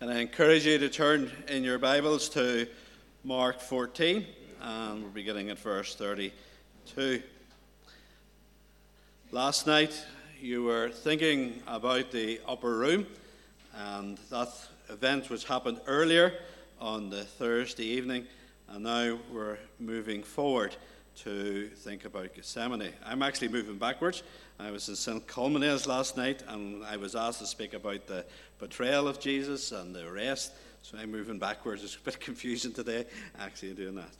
And I encourage you to turn in your Bibles to Mark 14, and we're beginning at verse 32. Last night, you were thinking about the upper room, and that event which happened earlier on the Thursday evening, and now we're moving forward to think about Gethsemane. I'm actually moving backwards. I was in St. Column's last night and I was asked to speak about the betrayal of Jesus and the arrest. So I'm moving backwards. It's a bit confusing today, actually, doing that.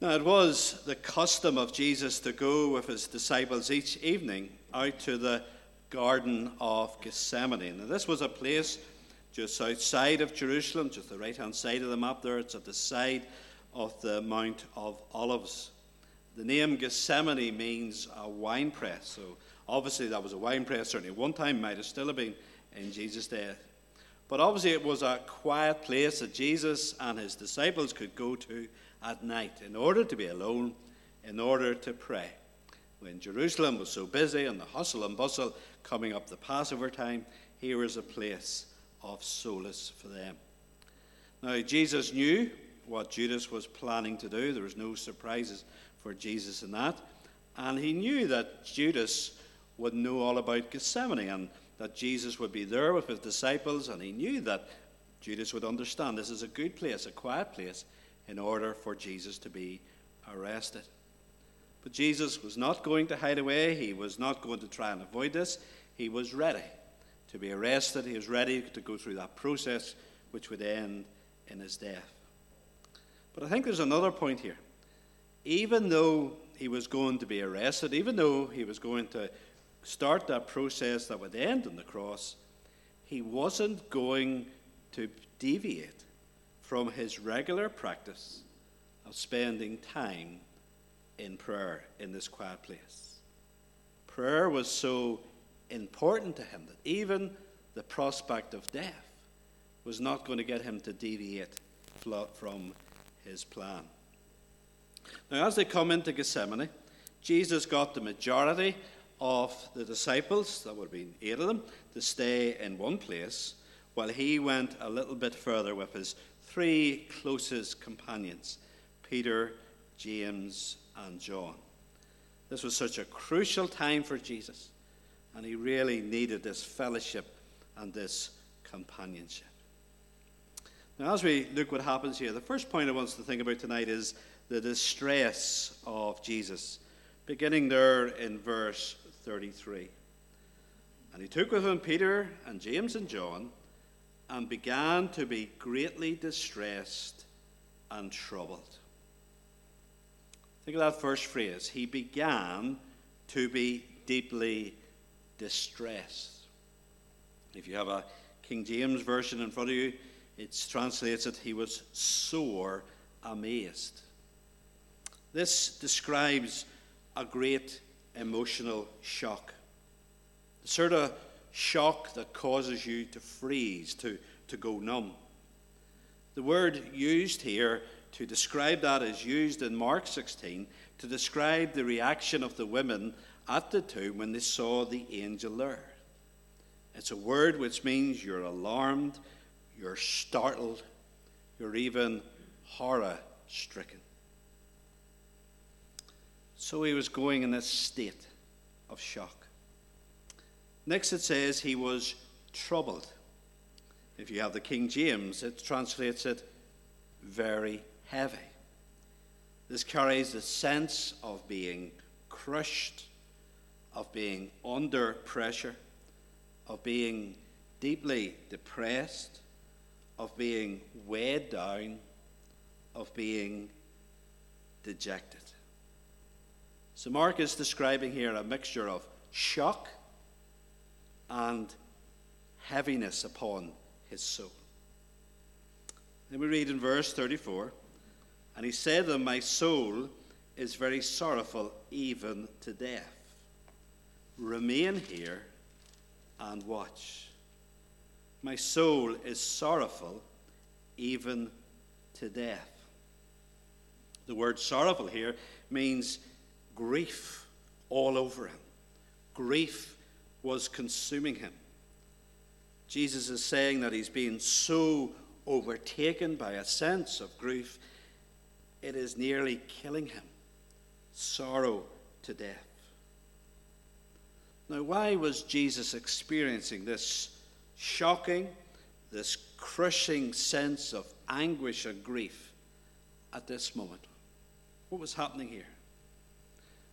Now, it was the custom of Jesus to go with his disciples each evening out to the Garden of Gethsemane. Now, this was a place just outside of Jerusalem, just the right hand side of the map there. It's at the side of the Mount of Olives. The name Gethsemane means a wine press. So obviously that was a wine press, certainly one time, might have still been in Jesus' day. But obviously it was a quiet place that Jesus and his disciples could go to at night in order to be alone, in order to pray. When Jerusalem was so busy and the hustle and bustle coming up the Passover time, here was a place of solace for them. Now, Jesus knew what Judas was planning to do. There was no surprises for Jesus in that. And he knew that Judas would know all about Gethsemane and that Jesus would be there with his disciples. And he knew that Judas would understand this is a good place, a quiet place, in order for Jesus to be arrested. But Jesus was not going to hide away. He was not going to try and avoid this. He was ready to be arrested. He was ready to go through that process which would end in his death. But I think there's another point here. Even though he was going to be arrested, even though he was going to start that process that would end on the cross, he wasn't going to deviate from his regular practice of spending time in prayer in this quiet place. Prayer was so important to him that even the prospect of death was not going to get him to deviate from his plan. Now, as they come into Gethsemane, Jesus got the majority of the disciples, that would have been eight of them, to stay in one place, while he went a little bit further with his three closest companions Peter, James, and John. This was such a crucial time for Jesus, and he really needed this fellowship and this companionship. Now, as we look what happens here, the first point I want us to think about tonight is the distress of Jesus, beginning there in verse 33. And he took with him Peter and James and John and began to be greatly distressed and troubled. Think of that first phrase. He began to be deeply distressed. If you have a King James version in front of you, it translates it, he was sore amazed. This describes a great emotional shock. The sort of shock that causes you to freeze, to, to go numb. The word used here to describe that is used in Mark 16 to describe the reaction of the women at the tomb when they saw the angel there. It's a word which means you're alarmed, you're startled, you're even horror stricken. So he was going in this state of shock. Next, it says he was troubled. If you have the King James, it translates it very heavy. This carries the sense of being crushed, of being under pressure, of being deeply depressed, of being weighed down, of being dejected. So, Mark is describing here a mixture of shock and heaviness upon his soul. Then we read in verse 34 And he said to My soul is very sorrowful, even to death. Remain here and watch. My soul is sorrowful even to death. The word sorrowful here means grief all over him. Grief was consuming him. Jesus is saying that he's been so overtaken by a sense of grief, it is nearly killing him. Sorrow to death. Now, why was Jesus experiencing this shocking, this crushing sense of anguish and grief at this moment? What was happening here?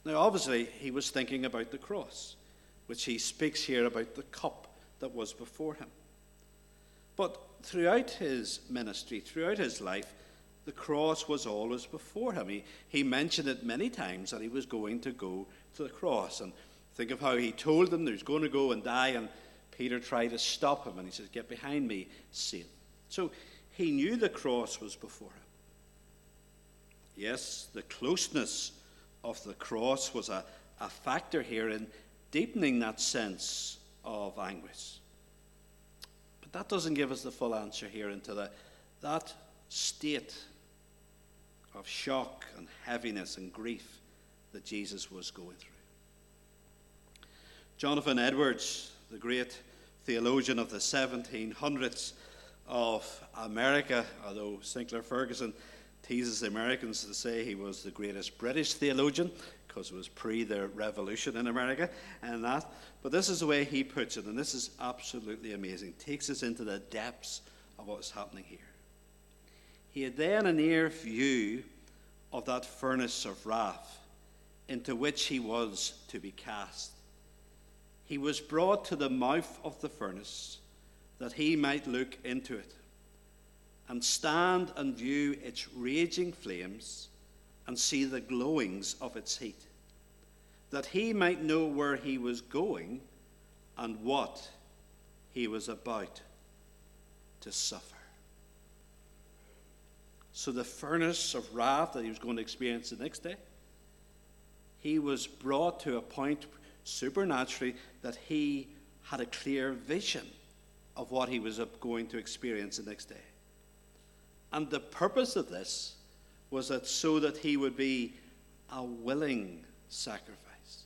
Now, obviously, he was thinking about the cross, which he speaks here about the cup that was before him. But throughout his ministry, throughout his life, the cross was always before him. He, he mentioned it many times that he was going to go to the cross. And think of how he told them he was going to go and die, and Peter tried to stop him, and he says, Get behind me, Satan. So he knew the cross was before him. Yes, the closeness of the cross was a, a factor here in deepening that sense of anguish. But that doesn't give us the full answer here into the, that state of shock and heaviness and grief that Jesus was going through. Jonathan Edwards, the great theologian of the 1700s of America, although Sinclair Ferguson teases the Americans to say he was the greatest British theologian because it was pre the revolution in America and that. But this is the way he puts it, and this is absolutely amazing. Takes us into the depths of what is happening here. He had then a near view of that furnace of wrath into which he was to be cast he was brought to the mouth of the furnace that he might look into it and stand and view its raging flames and see the glowings of its heat, that he might know where he was going and what he was about to suffer. So, the furnace of wrath that he was going to experience the next day, he was brought to a point supernaturally that he had a clear vision of what he was going to experience the next day. And the purpose of this was that so that he would be a willing sacrifice,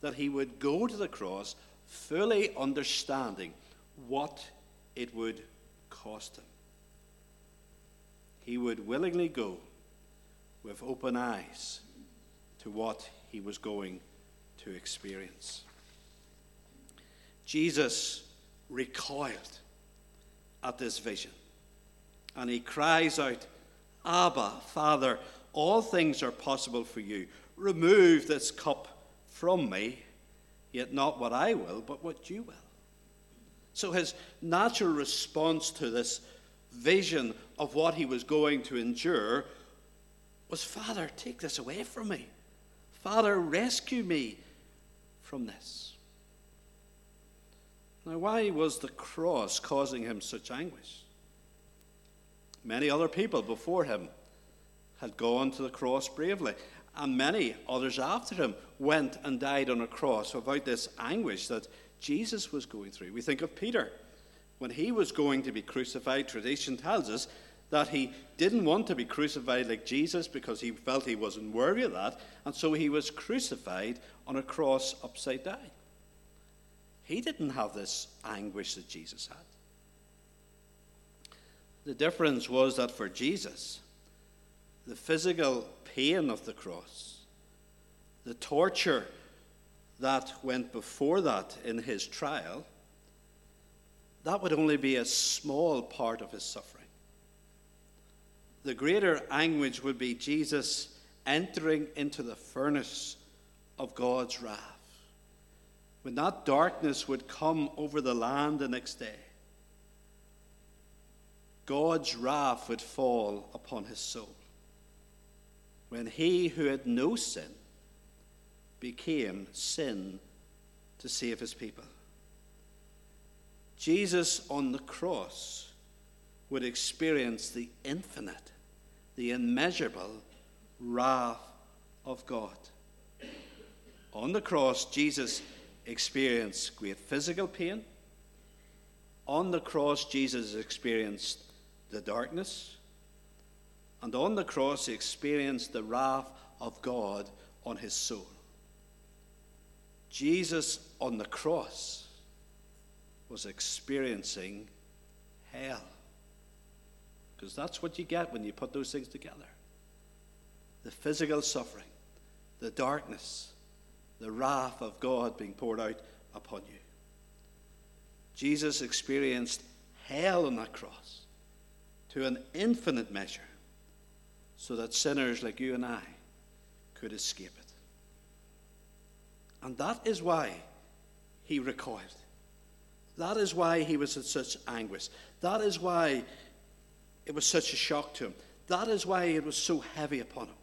that he would go to the cross fully understanding what it would cost him. He would willingly go with open eyes to what he was going to experience. Jesus recoiled at this vision and he cries out, Abba, Father, all things are possible for you. Remove this cup from me, yet not what I will, but what you will. So his natural response to this vision of what he was going to endure was, Father, take this away from me. Father, rescue me from this. Now, why was the cross causing him such anguish? Many other people before him had gone to the cross bravely, and many others after him went and died on a cross without this anguish that Jesus was going through. We think of Peter. When he was going to be crucified, tradition tells us that he didn't want to be crucified like Jesus because he felt he wasn't worthy of that, and so he was crucified on a cross upside down. He didn't have this anguish that Jesus had. The difference was that for Jesus, the physical pain of the cross, the torture that went before that in his trial, that would only be a small part of his suffering the greater anguish would be Jesus entering into the furnace of God's wrath. When that darkness would come over the land the next day, God's wrath would fall upon his soul. When he who had no sin became sin to save his people. Jesus on the cross would experience the infinite the immeasurable wrath of God. On the cross, Jesus experienced great physical pain. On the cross, Jesus experienced the darkness. And on the cross, he experienced the wrath of God on his soul. Jesus on the cross was experiencing hell. Because that's what you get when you put those things together the physical suffering, the darkness, the wrath of God being poured out upon you. Jesus experienced hell on that cross to an infinite measure so that sinners like you and I could escape it. And that is why he recoiled. That is why he was in such anguish. That is why it was such a shock to him. That is why it was so heavy upon him.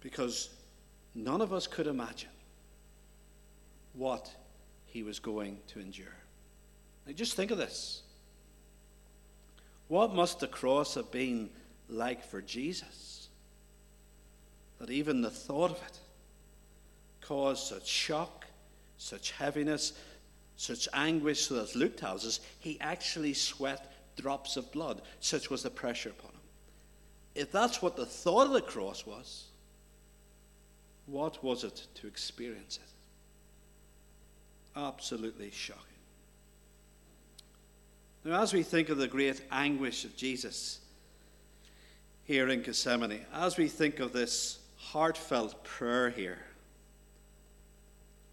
Because none of us could imagine what he was going to endure. Now, just think of this. What must the cross have been like for Jesus? That even the thought of it caused such shock, such heaviness, such anguish, so that Luke tells us he actually sweat drops of blood. Such was the pressure upon him. If that's what the thought of the cross was, what was it to experience it? Absolutely shocking. Now, as we think of the great anguish of Jesus here in Gethsemane, as we think of this heartfelt prayer here,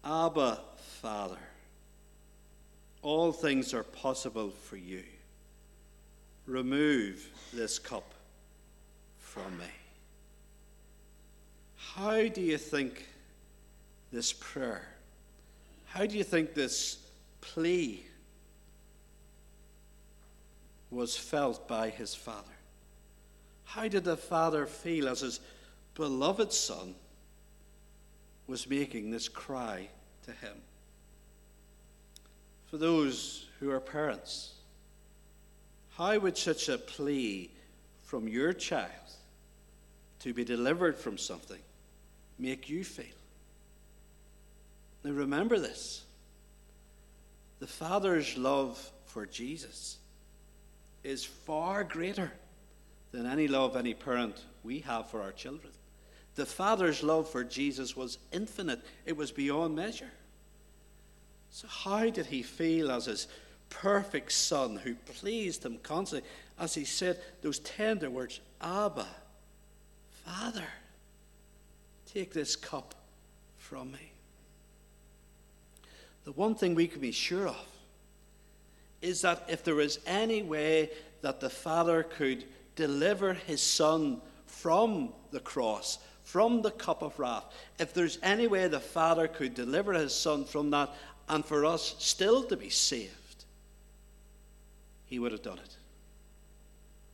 Abba, Father, all things are possible for you. Remove this cup from me. How do you think this prayer, how do you think this plea was felt by his father? How did the father feel as his beloved son was making this cry to him? For those who are parents, how would such a plea from your child to be delivered from something make you feel? Now remember this the Father's love for Jesus is far greater than any love any parent we have for our children. The Father's love for Jesus was infinite, it was beyond measure. So, how did he feel as his perfect son who pleased him constantly as he said those tender words, Abba, Father, take this cup from me? The one thing we can be sure of is that if there is any way that the Father could deliver his Son from the cross, from the cup of wrath, if there's any way the Father could deliver his Son from that and for us still to be saved, he would have done it.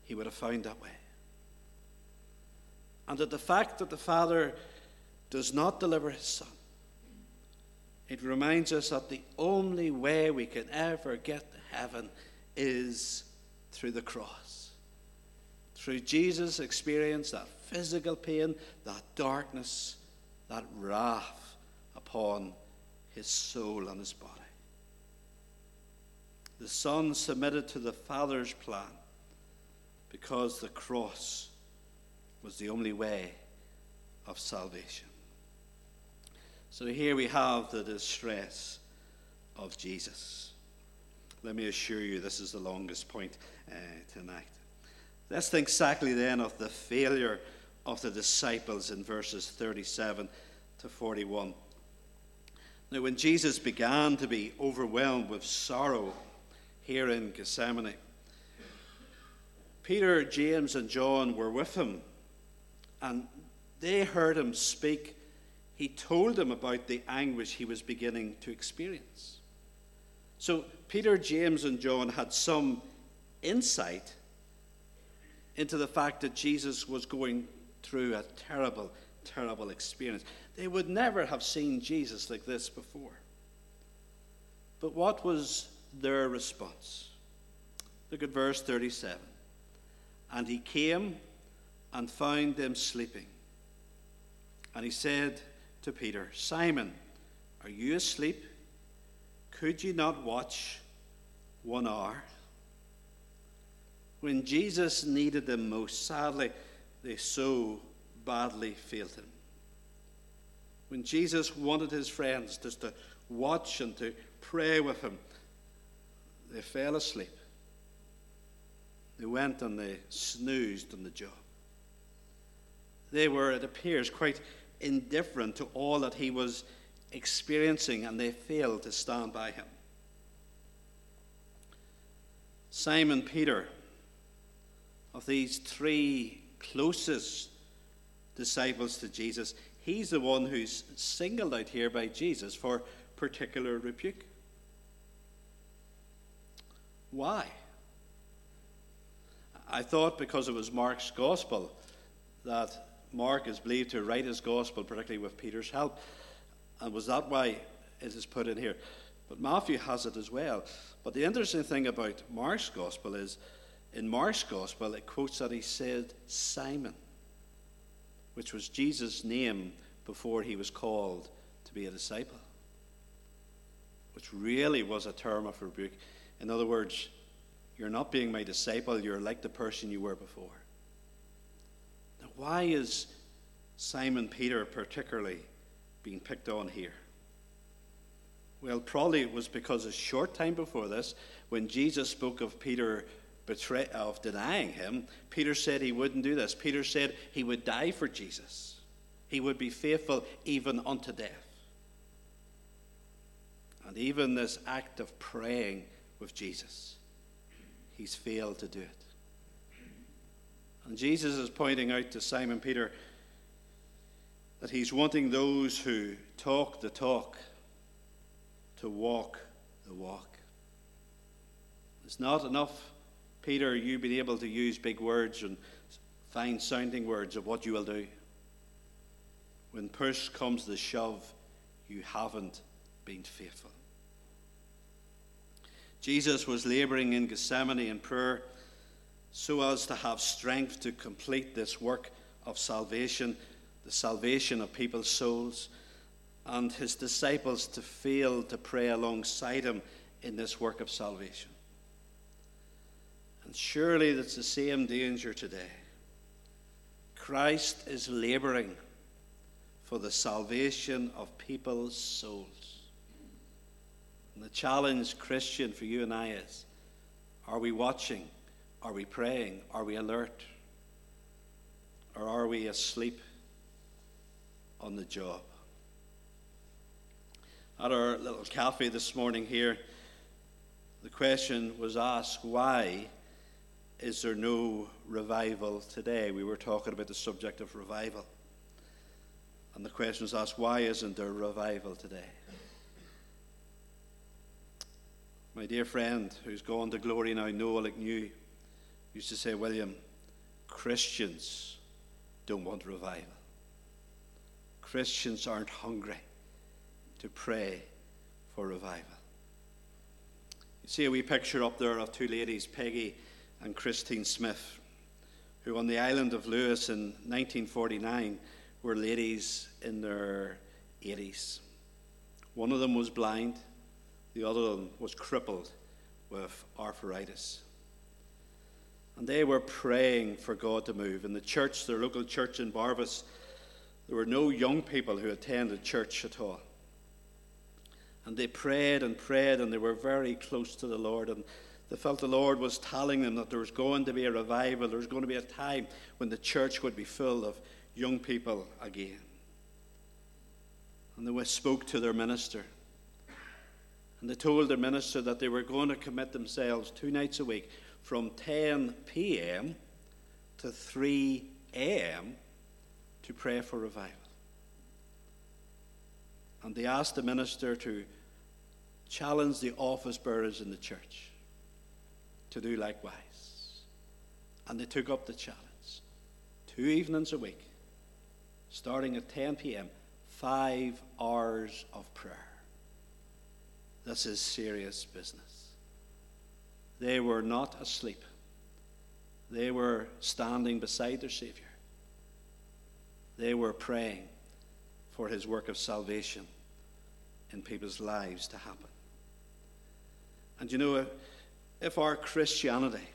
He would have found that way. And that the fact that the Father does not deliver his Son, it reminds us that the only way we can ever get to heaven is through the cross. Through Jesus' experience that physical pain, that darkness, that wrath upon his soul and his body. The Son submitted to the Father's plan because the cross was the only way of salvation. So here we have the distress of Jesus. Let me assure you, this is the longest point uh, tonight. Let's think exactly then of the failure of the disciples in verses 37 to 41. Now, when Jesus began to be overwhelmed with sorrow here in Gethsemane, Peter, James, and John were with him, and they heard him speak. He told them about the anguish he was beginning to experience. So, Peter, James, and John had some insight into the fact that Jesus was going through a terrible, terrible experience. They would never have seen Jesus like this before. But what was their response? Look at verse 37. And he came and found them sleeping. And he said to Peter, Simon, are you asleep? Could you not watch one hour? When Jesus needed them most, sadly, they so badly failed him when Jesus wanted his friends just to watch and to pray with him, they fell asleep. They went and they snoozed on the job. They were, it appears, quite indifferent to all that he was experiencing, and they failed to stand by him. Simon Peter, of these three closest disciples to Jesus, he's the one who's singled out here by Jesus for particular rebuke. Why? I thought because it was Mark's gospel that Mark is believed to write his gospel, particularly with Peter's help. And was that why it is put in here? But Matthew has it as well. But the interesting thing about Mark's gospel is in Mark's gospel, it quotes that he said Simon, which was Jesus' name before he was called to be a disciple, which really was a term of rebuke. In other words, you're not being my disciple, you're like the person you were before. Why is Simon Peter particularly being picked on here? Well, probably it was because a short time before this, when Jesus spoke of Peter betray, of denying him, Peter said he wouldn't do this. Peter said he would die for Jesus. He would be faithful even unto death. And even this act of praying with Jesus, he's failed to do it. And Jesus is pointing out to Simon Peter that he's wanting those who talk the talk to walk the walk. It's not enough, Peter, you being able to use big words and fine sounding words of what you will do. When push comes to shove, you haven't been faithful. Jesus was laboring in Gethsemane in prayer so as to have strength to complete this work of salvation, the salvation of people's souls and his disciples to fail to pray alongside him in this work of salvation. And surely that's the same danger today. Christ is laboring for the salvation of people's souls. And the challenge, Christian, for you and I is are we watching? Are we praying? Are we alert? Or are we asleep on the job? at our little cafe this morning here, the question was asked why is there no revival today? We were talking about the subject of revival. And the question was asked why isn't there revival today? My dear friend who's gone to glory now, Noah New, used to say, William, Christians don't want revival. Christians aren't hungry to pray for revival. You see a wee picture up there of two ladies, Peggy and Christine Smith, who on the island of Lewis in 1949 were ladies in their 80s. One of them was blind, the other one was crippled with arthritis. And they were praying for God to move. In the church, their local church in Barvas, there were no young people who attended church at all. And they prayed and prayed, and they were very close to the Lord. And they felt the Lord was telling them that there was going to be a revival. There was going to be a time when the church would be full of young people again. And they spoke to their minister. And they told their minister that they were going to commit themselves two nights a week from 10 p.m. to 3 a.m. to pray for revival. And they asked the minister to challenge the office bearers in the church to do likewise. And they took up the challenge. Two evenings a week, starting at 10 p.m., five hours of prayer. This is serious business. They were not asleep, they were standing beside their Savior. They were praying for his work of salvation in people's lives to happen. And you know, if our Christianity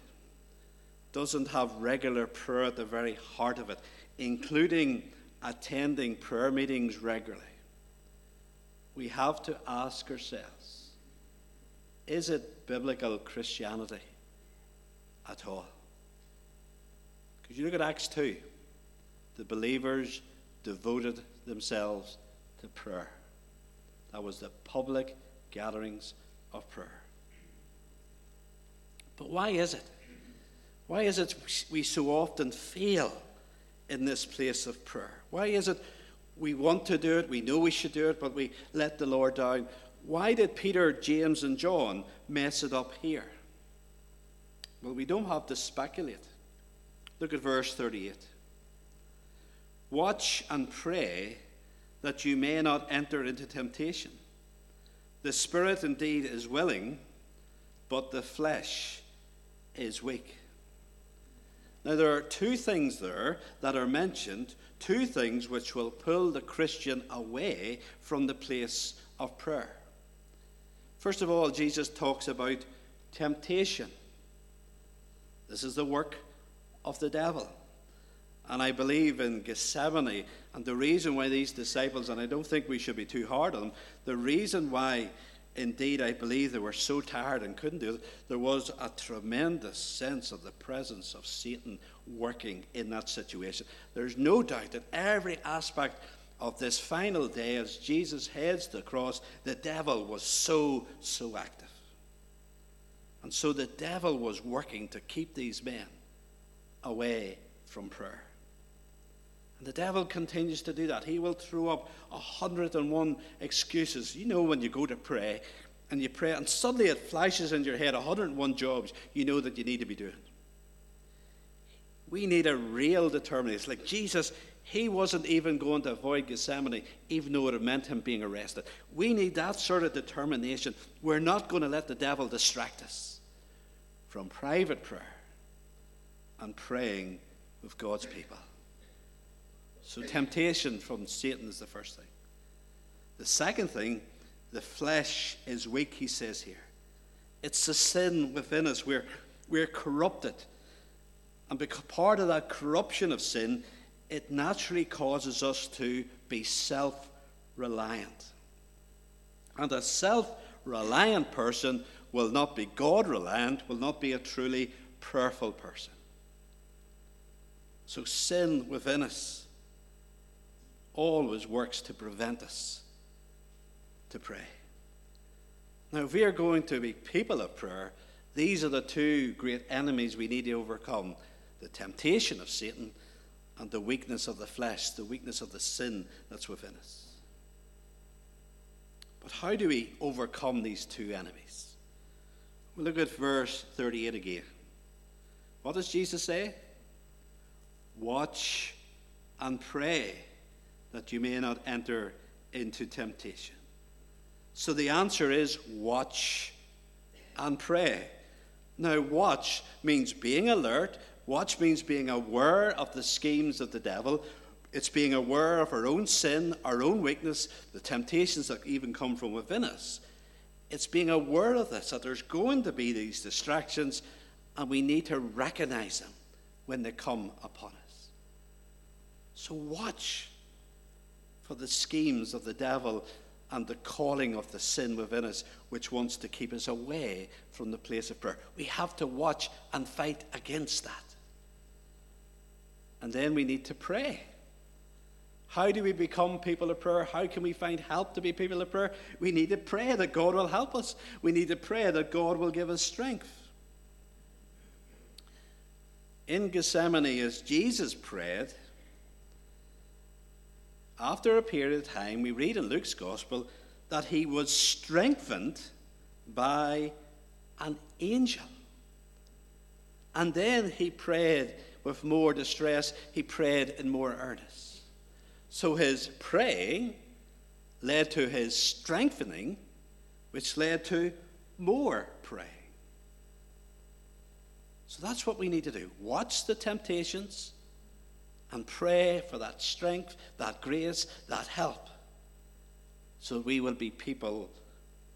doesn't have regular prayer at the very heart of it, including attending prayer meetings regularly, we have to ask ourselves is it biblical Christianity at all. Because you look at Acts 2, the believers devoted themselves to prayer. That was the public gatherings of prayer. But why is it? Why is it we so often fail in this place of prayer? Why is it we want to do it, we know we should do it, but we let the Lord down? Why did Peter, James, and John mess it up here? Well, we don't have to speculate. Look at verse 38. Watch and pray that you may not enter into temptation. The spirit indeed is willing, but the flesh is weak. Now, there are two things there that are mentioned, two things which will pull the Christian away from the place of prayer. First of all, Jesus talks about temptation. This is the work of the devil. And I believe in Gethsemane, and the reason why these disciples, and I don't think we should be too hard on them, the reason why indeed I believe they were so tired and couldn't do it, there was a tremendous sense of the presence of Satan working in that situation. There's no doubt that every aspect of this final day, as Jesus heads the cross, the devil was so, so active. And so the devil was working to keep these men away from prayer. And the devil continues to do that. He will throw up a hundred and one excuses. You know, when you go to pray and you pray, and suddenly it flashes in your head a hundred and one jobs you know that you need to be doing. We need a real determination. Like Jesus, he wasn't even going to avoid Gethsemane, even though it meant him being arrested. We need that sort of determination. We're not going to let the devil distract us from private prayer and praying with God's people. So, temptation from Satan is the first thing. The second thing, the flesh is weak, he says here. It's the sin within us. We're, we're corrupted. And because part of that corruption of sin, it naturally causes us to be self reliant. And a self reliant person will not be God reliant, will not be a truly prayerful person. So, sin within us always works to prevent us to pray. Now, if we are going to be people of prayer, these are the two great enemies we need to overcome the temptation of Satan and the weakness of the flesh, the weakness of the sin that's within us. But how do we overcome these two enemies? We'll look at verse 38 again. What does Jesus say? Watch and pray that you may not enter into temptation. So the answer is watch and pray. Now, watch means being alert. Watch means being aware of the schemes of the devil. It's being aware of our own sin, our own weakness, the temptations that even come from within us. It's being aware of this, that there's going to be these distractions, and we need to recognize them when they come upon us. So, watch for the schemes of the devil and the calling of the sin within us, which wants to keep us away from the place of prayer. We have to watch and fight against that. And then we need to pray. How do we become people of prayer? How can we find help to be people of prayer? We need to pray that God will help us. We need to pray that God will give us strength. In Gethsemane, as Jesus prayed, after a period of time, we read in Luke's Gospel that he was strengthened by an angel. And then he prayed with more distress, he prayed in more earnest. So his praying led to his strengthening, which led to more praying. So that's what we need to do. Watch the temptations and pray for that strength, that grace, that help, so we will be people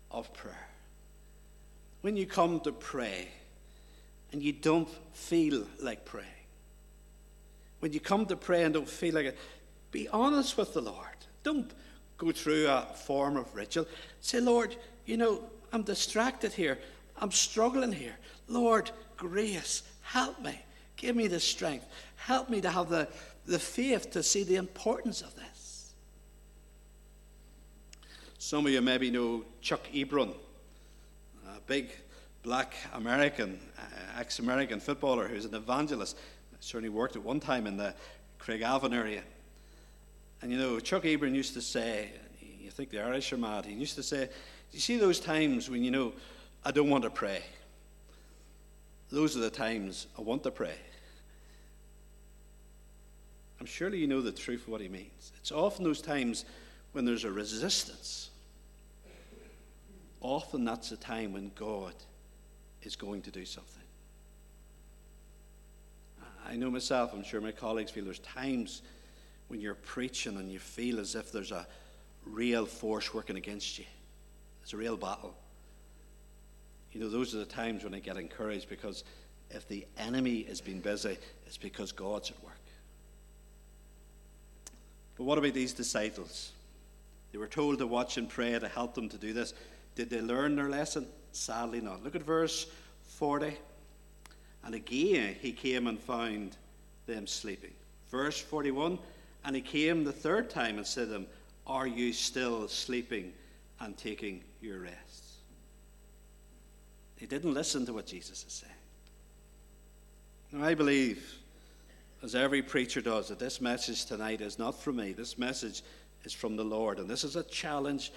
of prayer. When you come to pray and you don't feel like praying, when you come to pray and don't feel like it, be honest with the Lord. Don't go through a form of ritual. Say, Lord, you know, I'm distracted here. I'm struggling here. Lord, grace, help me. Give me the strength. Help me to have the, the faith to see the importance of this. Some of you maybe know Chuck Ebron, a big black American, uh, ex American footballer who's an evangelist. Certainly worked at one time in the Craigavon area. And you know, Chuck Ebron used to say, you think the Irish are mad, he used to say, you see those times when you know, I don't want to pray? Those are the times I want to pray. I'm surely you know the truth of what he means. It's often those times when there's a resistance. Often that's the time when God is going to do something. I know myself, I'm sure my colleagues feel there's times when you're preaching and you feel as if there's a real force working against you. It's a real battle. You know, those are the times when I get encouraged because if the enemy has been busy, it's because God's at work. But what about these disciples? They were told to watch and pray to help them to do this. Did they learn their lesson? Sadly not. Look at verse 40. And again he came and found them sleeping. Verse 41 And he came the third time and said to them, Are you still sleeping and taking your rest? They didn't listen to what Jesus is saying. Now, I believe, as every preacher does, that this message tonight is not from me. This message is from the Lord. And this is a challenge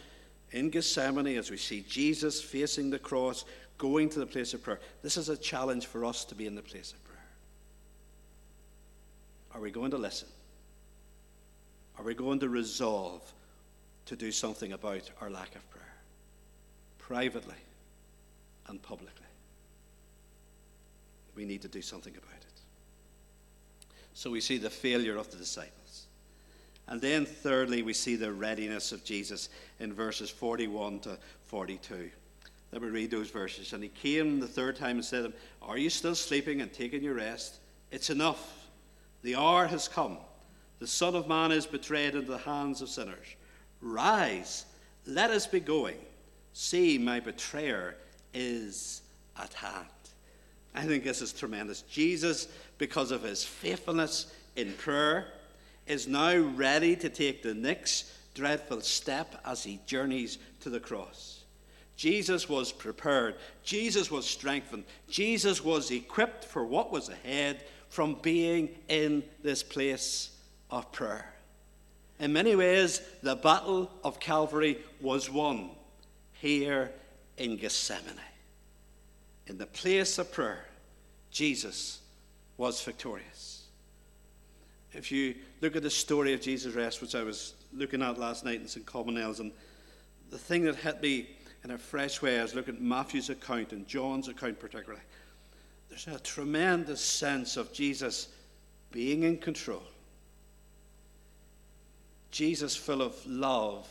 in Gethsemane as we see Jesus facing the cross, going to the place of prayer. This is a challenge for us to be in the place of prayer. Are we going to listen? Are we going to resolve to do something about our lack of prayer? Privately and publicly. We need to do something about it. So we see the failure of the disciples. And then, thirdly, we see the readiness of Jesus in verses 41 to 42. Let me read those verses. And he came the third time and said Are you still sleeping and taking your rest? It's enough. The hour has come. The Son of Man is betrayed into the hands of sinners. Rise, let us be going. See, my betrayer is at hand. I think this is tremendous. Jesus, because of his faithfulness in prayer, is now ready to take the next dreadful step as he journeys to the cross. Jesus was prepared, Jesus was strengthened, Jesus was equipped for what was ahead from being in this place of prayer. In many ways, the battle of Calvary was won here in Gethsemane. In the place of prayer, Jesus was victorious. If you look at the story of Jesus' rest, which I was looking at last night in St. Colmanel's, and the thing that hit me in a fresh way, as looking at Matthew's account and John's account particularly. There's a tremendous sense of Jesus being in control. Jesus full of love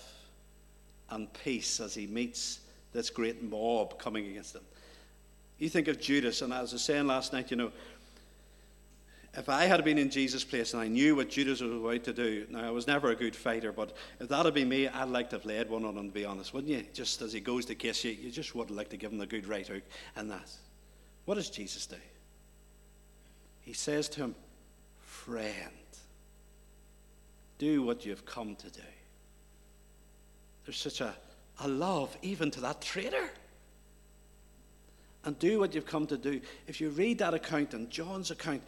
and peace as he meets this great mob coming against him. You think of Judas, and as I was saying last night, you know, if I had been in Jesus' place and I knew what Judas was about to do, now I was never a good fighter, but if that had been me, I'd like to have laid one on him, to be honest, wouldn't you? Just as he goes to kiss you, you just would like to give him a good right hook and that. What does Jesus do? He says to him, Friend, do what you've come to do. There's such a, a love even to that traitor and do what you've come to do. If you read that account and John's account,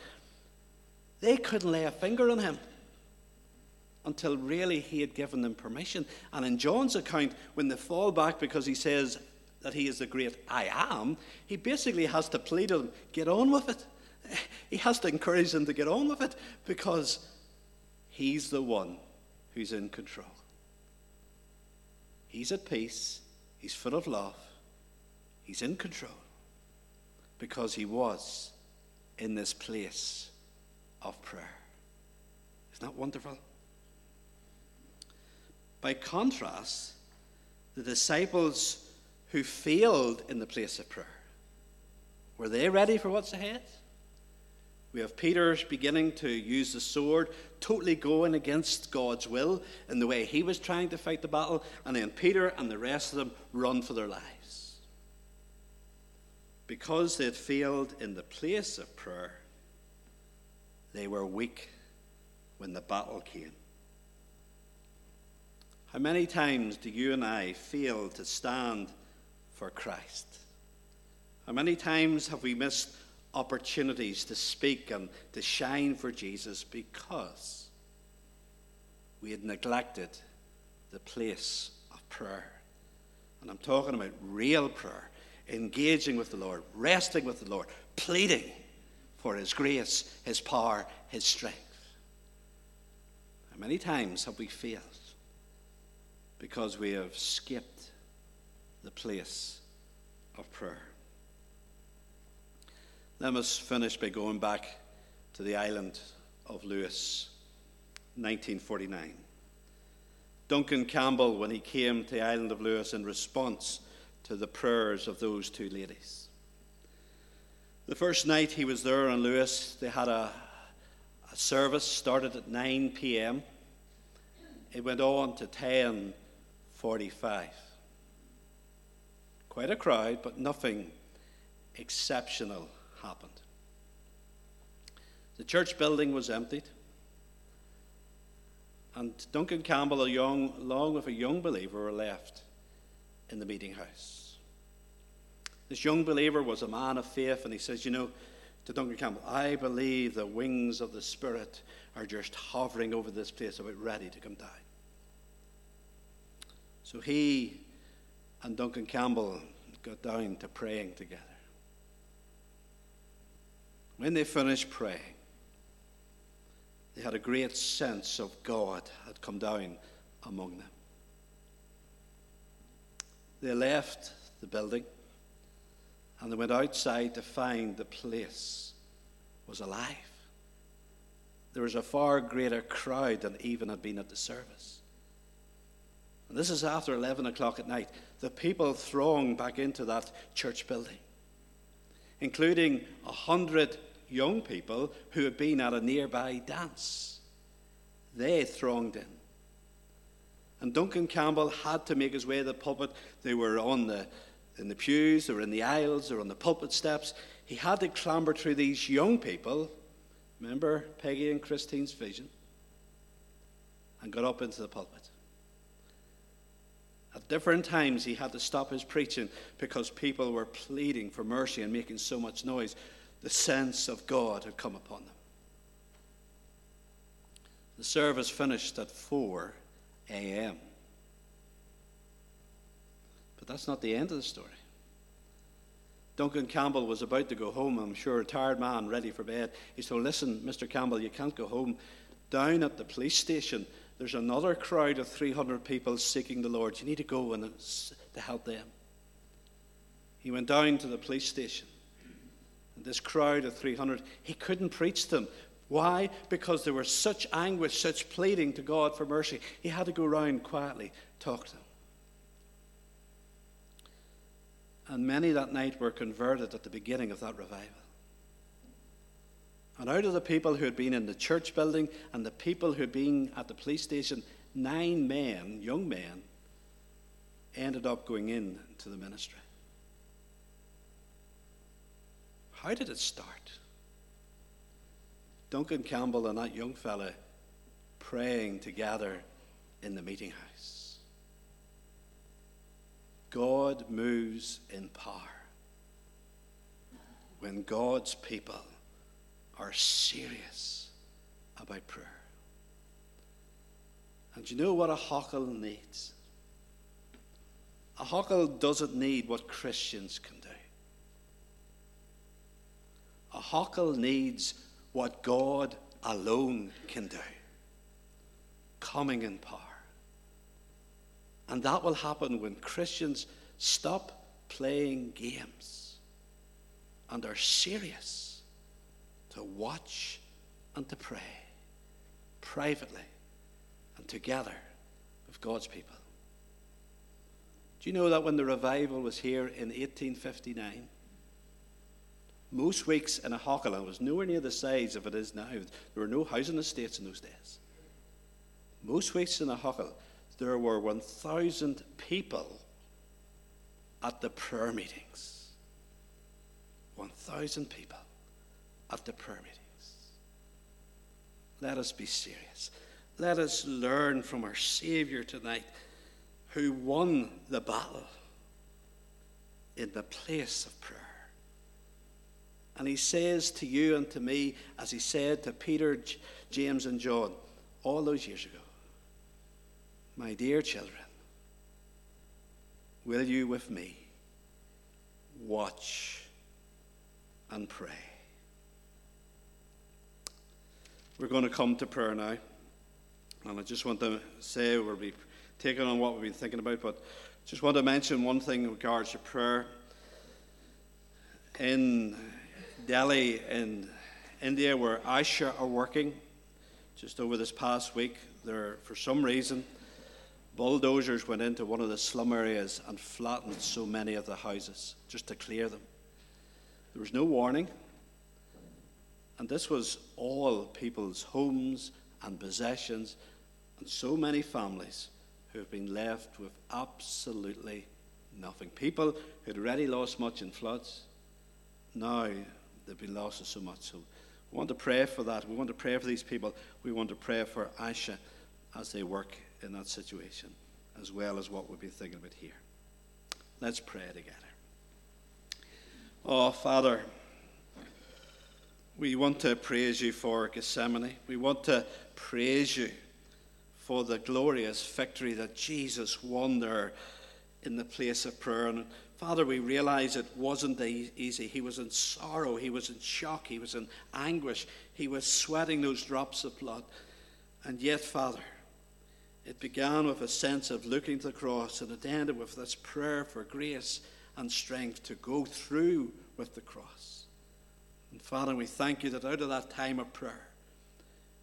they couldn't lay a finger on him until really he had given them permission. And in John's account, when they fall back because he says that he is the great I am, he basically has to plead to them, get on with it. He has to encourage them to get on with it because he's the one who's in control. He's at peace, he's full of love, he's in control because he was in this place of prayer. Isn't that wonderful? By contrast, the disciples who failed in the place of prayer, were they ready for what's ahead? We have Peter beginning to use the sword, totally going against God's will in the way he was trying to fight the battle, and then Peter and the rest of them run for their lives. because they had failed in the place of prayer, they were weak when the battle came. How many times do you and I fail to stand for Christ? How many times have we missed opportunities to speak and to shine for Jesus because we had neglected the place of prayer? And I'm talking about real prayer, engaging with the Lord, resting with the Lord, pleading for His grace, His power, His strength. How many times have we failed because we have skipped the place of prayer? Let us finish by going back to the island of Lewis, 1949. Duncan Campbell, when he came to the island of Lewis in response to the prayers of those two ladies. The first night he was there in Lewis, they had a, a service started at 9 p.m. It went on to 10:45. Quite a crowd, but nothing exceptional happened. The church building was emptied, and Duncan Campbell, young, along with a young believer, were left in the meeting house. This young believer was a man of faith, and he says, You know, to Duncan Campbell, I believe the wings of the Spirit are just hovering over this place, about ready to come down. So he and Duncan Campbell got down to praying together. When they finished praying, they had a great sense of God had come down among them. They left the building and they went outside to find the place was alive. There was a far greater crowd than even had been at the service. And this is after 11 o'clock at night. The people thronged back into that church building including a hundred young people who had been at a nearby dance. They thronged in. And Duncan Campbell had to make his way to the pulpit. They were on the, in the pews, or in the aisles, or on the pulpit steps. He had to clamber through these young people. Remember Peggy and Christine's vision? And got up into the pulpit. At different times, he had to stop his preaching because people were pleading for mercy and making so much noise. The sense of God had come upon them. The service finished at 4 a.m. But that's not the end of the story. Duncan Campbell was about to go home, I'm sure, a tired man, ready for bed. He said, Listen, Mr. Campbell, you can't go home. Down at the police station, there's another crowd of 300 people seeking the Lord. You need to go and to help them. He went down to the police station. And This crowd of 300, he couldn't preach them. Why? Because there was such anguish, such pleading to God for mercy. He had to go round quietly, talk to them. And many that night were converted at the beginning of that revival. And out of the people who had been in the church building and the people who had been at the police station, nine men, young men, ended up going in to the ministry. How did it start? Duncan Campbell and that young fella praying together in the meeting house. God moves in power when God's people are serious about prayer. And you know what Ahoghill needs? Ahoghill doesn't need what Christians can do. Ahoghill needs what God alone can do coming in power. And that will happen when Christians stop playing games and are serious to watch and to pray privately and together with God's people. Do you know that when the revival was here in 1859, most weeks in a Hockland was nowhere near the size of it is now. There were no housing estates in those days. Most weeks in Ahoghill, there were 1,000 people at the prayer meetings. 1,000 people at the prayer meetings. Let us be serious. Let us learn from our Savior tonight who won the battle in the place of prayer. And he says to you and to me, as he said to Peter, James, and John all those years ago, My dear children, will you with me watch and pray? We're going to come to prayer now. And I just want to say we'll be taking on what we've been thinking about, but just want to mention one thing in regards to prayer. In Delhi, in India, where Asha are working, just over this past week, there, for some reason, bulldozers went into one of the slum areas and flattened so many of the houses just to clear them. There was no warning. And this was all people's homes and possessions, and so many families who have been left with absolutely nothing. People who had already lost much in floods, now they've been lost so much. So we want to pray for that. We want to pray for these people. We want to pray for Asha as they work in that situation, as well as what we've been thinking about here. Let's pray together. Oh, Father. We want to praise you for Gethsemane. We want to praise you for the glorious victory that Jesus won there in the place of prayer. And Father, we realize it wasn't easy. He was in sorrow, he was in shock, he was in anguish, he was sweating those drops of blood. And yet, Father, it began with a sense of looking to the cross, and it ended with this prayer for grace and strength to go through with the cross. And Father, we thank you that out of that time of prayer,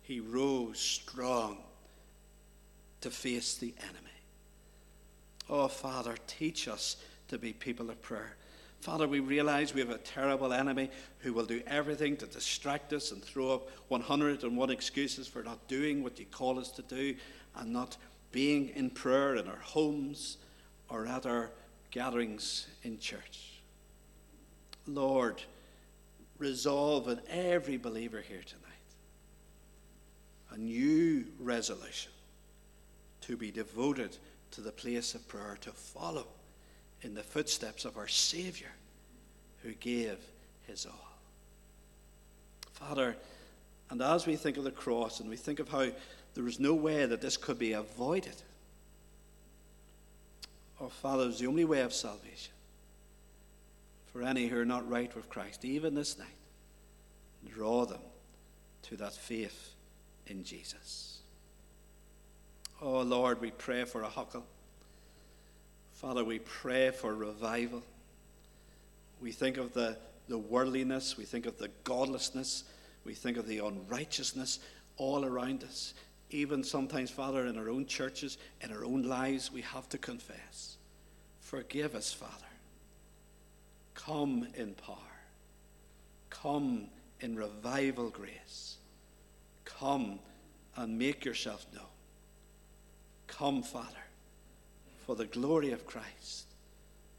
he rose strong to face the enemy. Oh, Father, teach us to be people of prayer. Father, we realize we have a terrible enemy who will do everything to distract us and throw up 101 excuses for not doing what you call us to do and not being in prayer in our homes or at our gatherings in church. Lord, resolve in every believer here tonight a new resolution to be devoted to the place of prayer, to follow in the footsteps of our Savior who gave his all. Father, and as we think of the cross and we think of how there was no way that this could be avoided, oh, Father, it's the only way of salvation for any who are not right with Christ, even this night. Draw them to that faith in Jesus. Oh Lord, we pray for Ahoghill. Father, we pray for revival. We think of the, the worldliness, we think of the godlessness, we think of the unrighteousness all around us. Even sometimes, Father, in our own churches, in our own lives, we have to confess. Forgive us, Father. Come in power. Come in revival grace. Come and make yourself known. Come, Father, for the glory of Christ.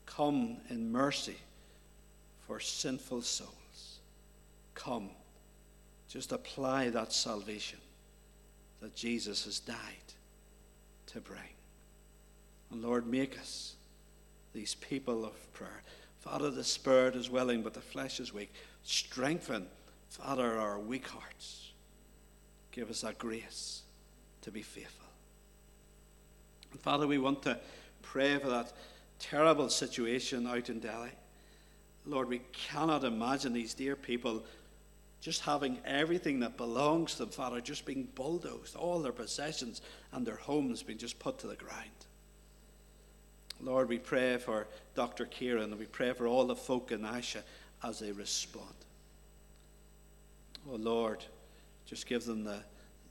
Come in mercy for sinful souls. Come, just apply that salvation that Jesus has died to bring. And Lord, make us these people of prayer. Father, the spirit is willing, but the flesh is weak. Strengthen, Father, our weak hearts. Give us that grace to be faithful. And Father, we want to pray for that terrible situation out in Delhi. Lord, we cannot imagine these dear people just having everything that belongs to them, Father, just being bulldozed, all their possessions and their homes being just put to the ground. Lord, we pray for Dr. Kiran and we pray for all the folk in Asha as they respond. Oh Lord, just give them the,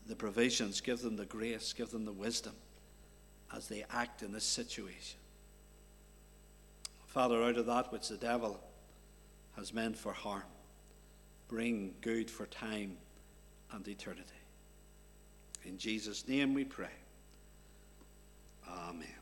the provisions, give them the grace, give them the wisdom as they act in this situation. Father, out of that which the devil has meant for harm, bring good for time and eternity. In Jesus' name we pray. Amen.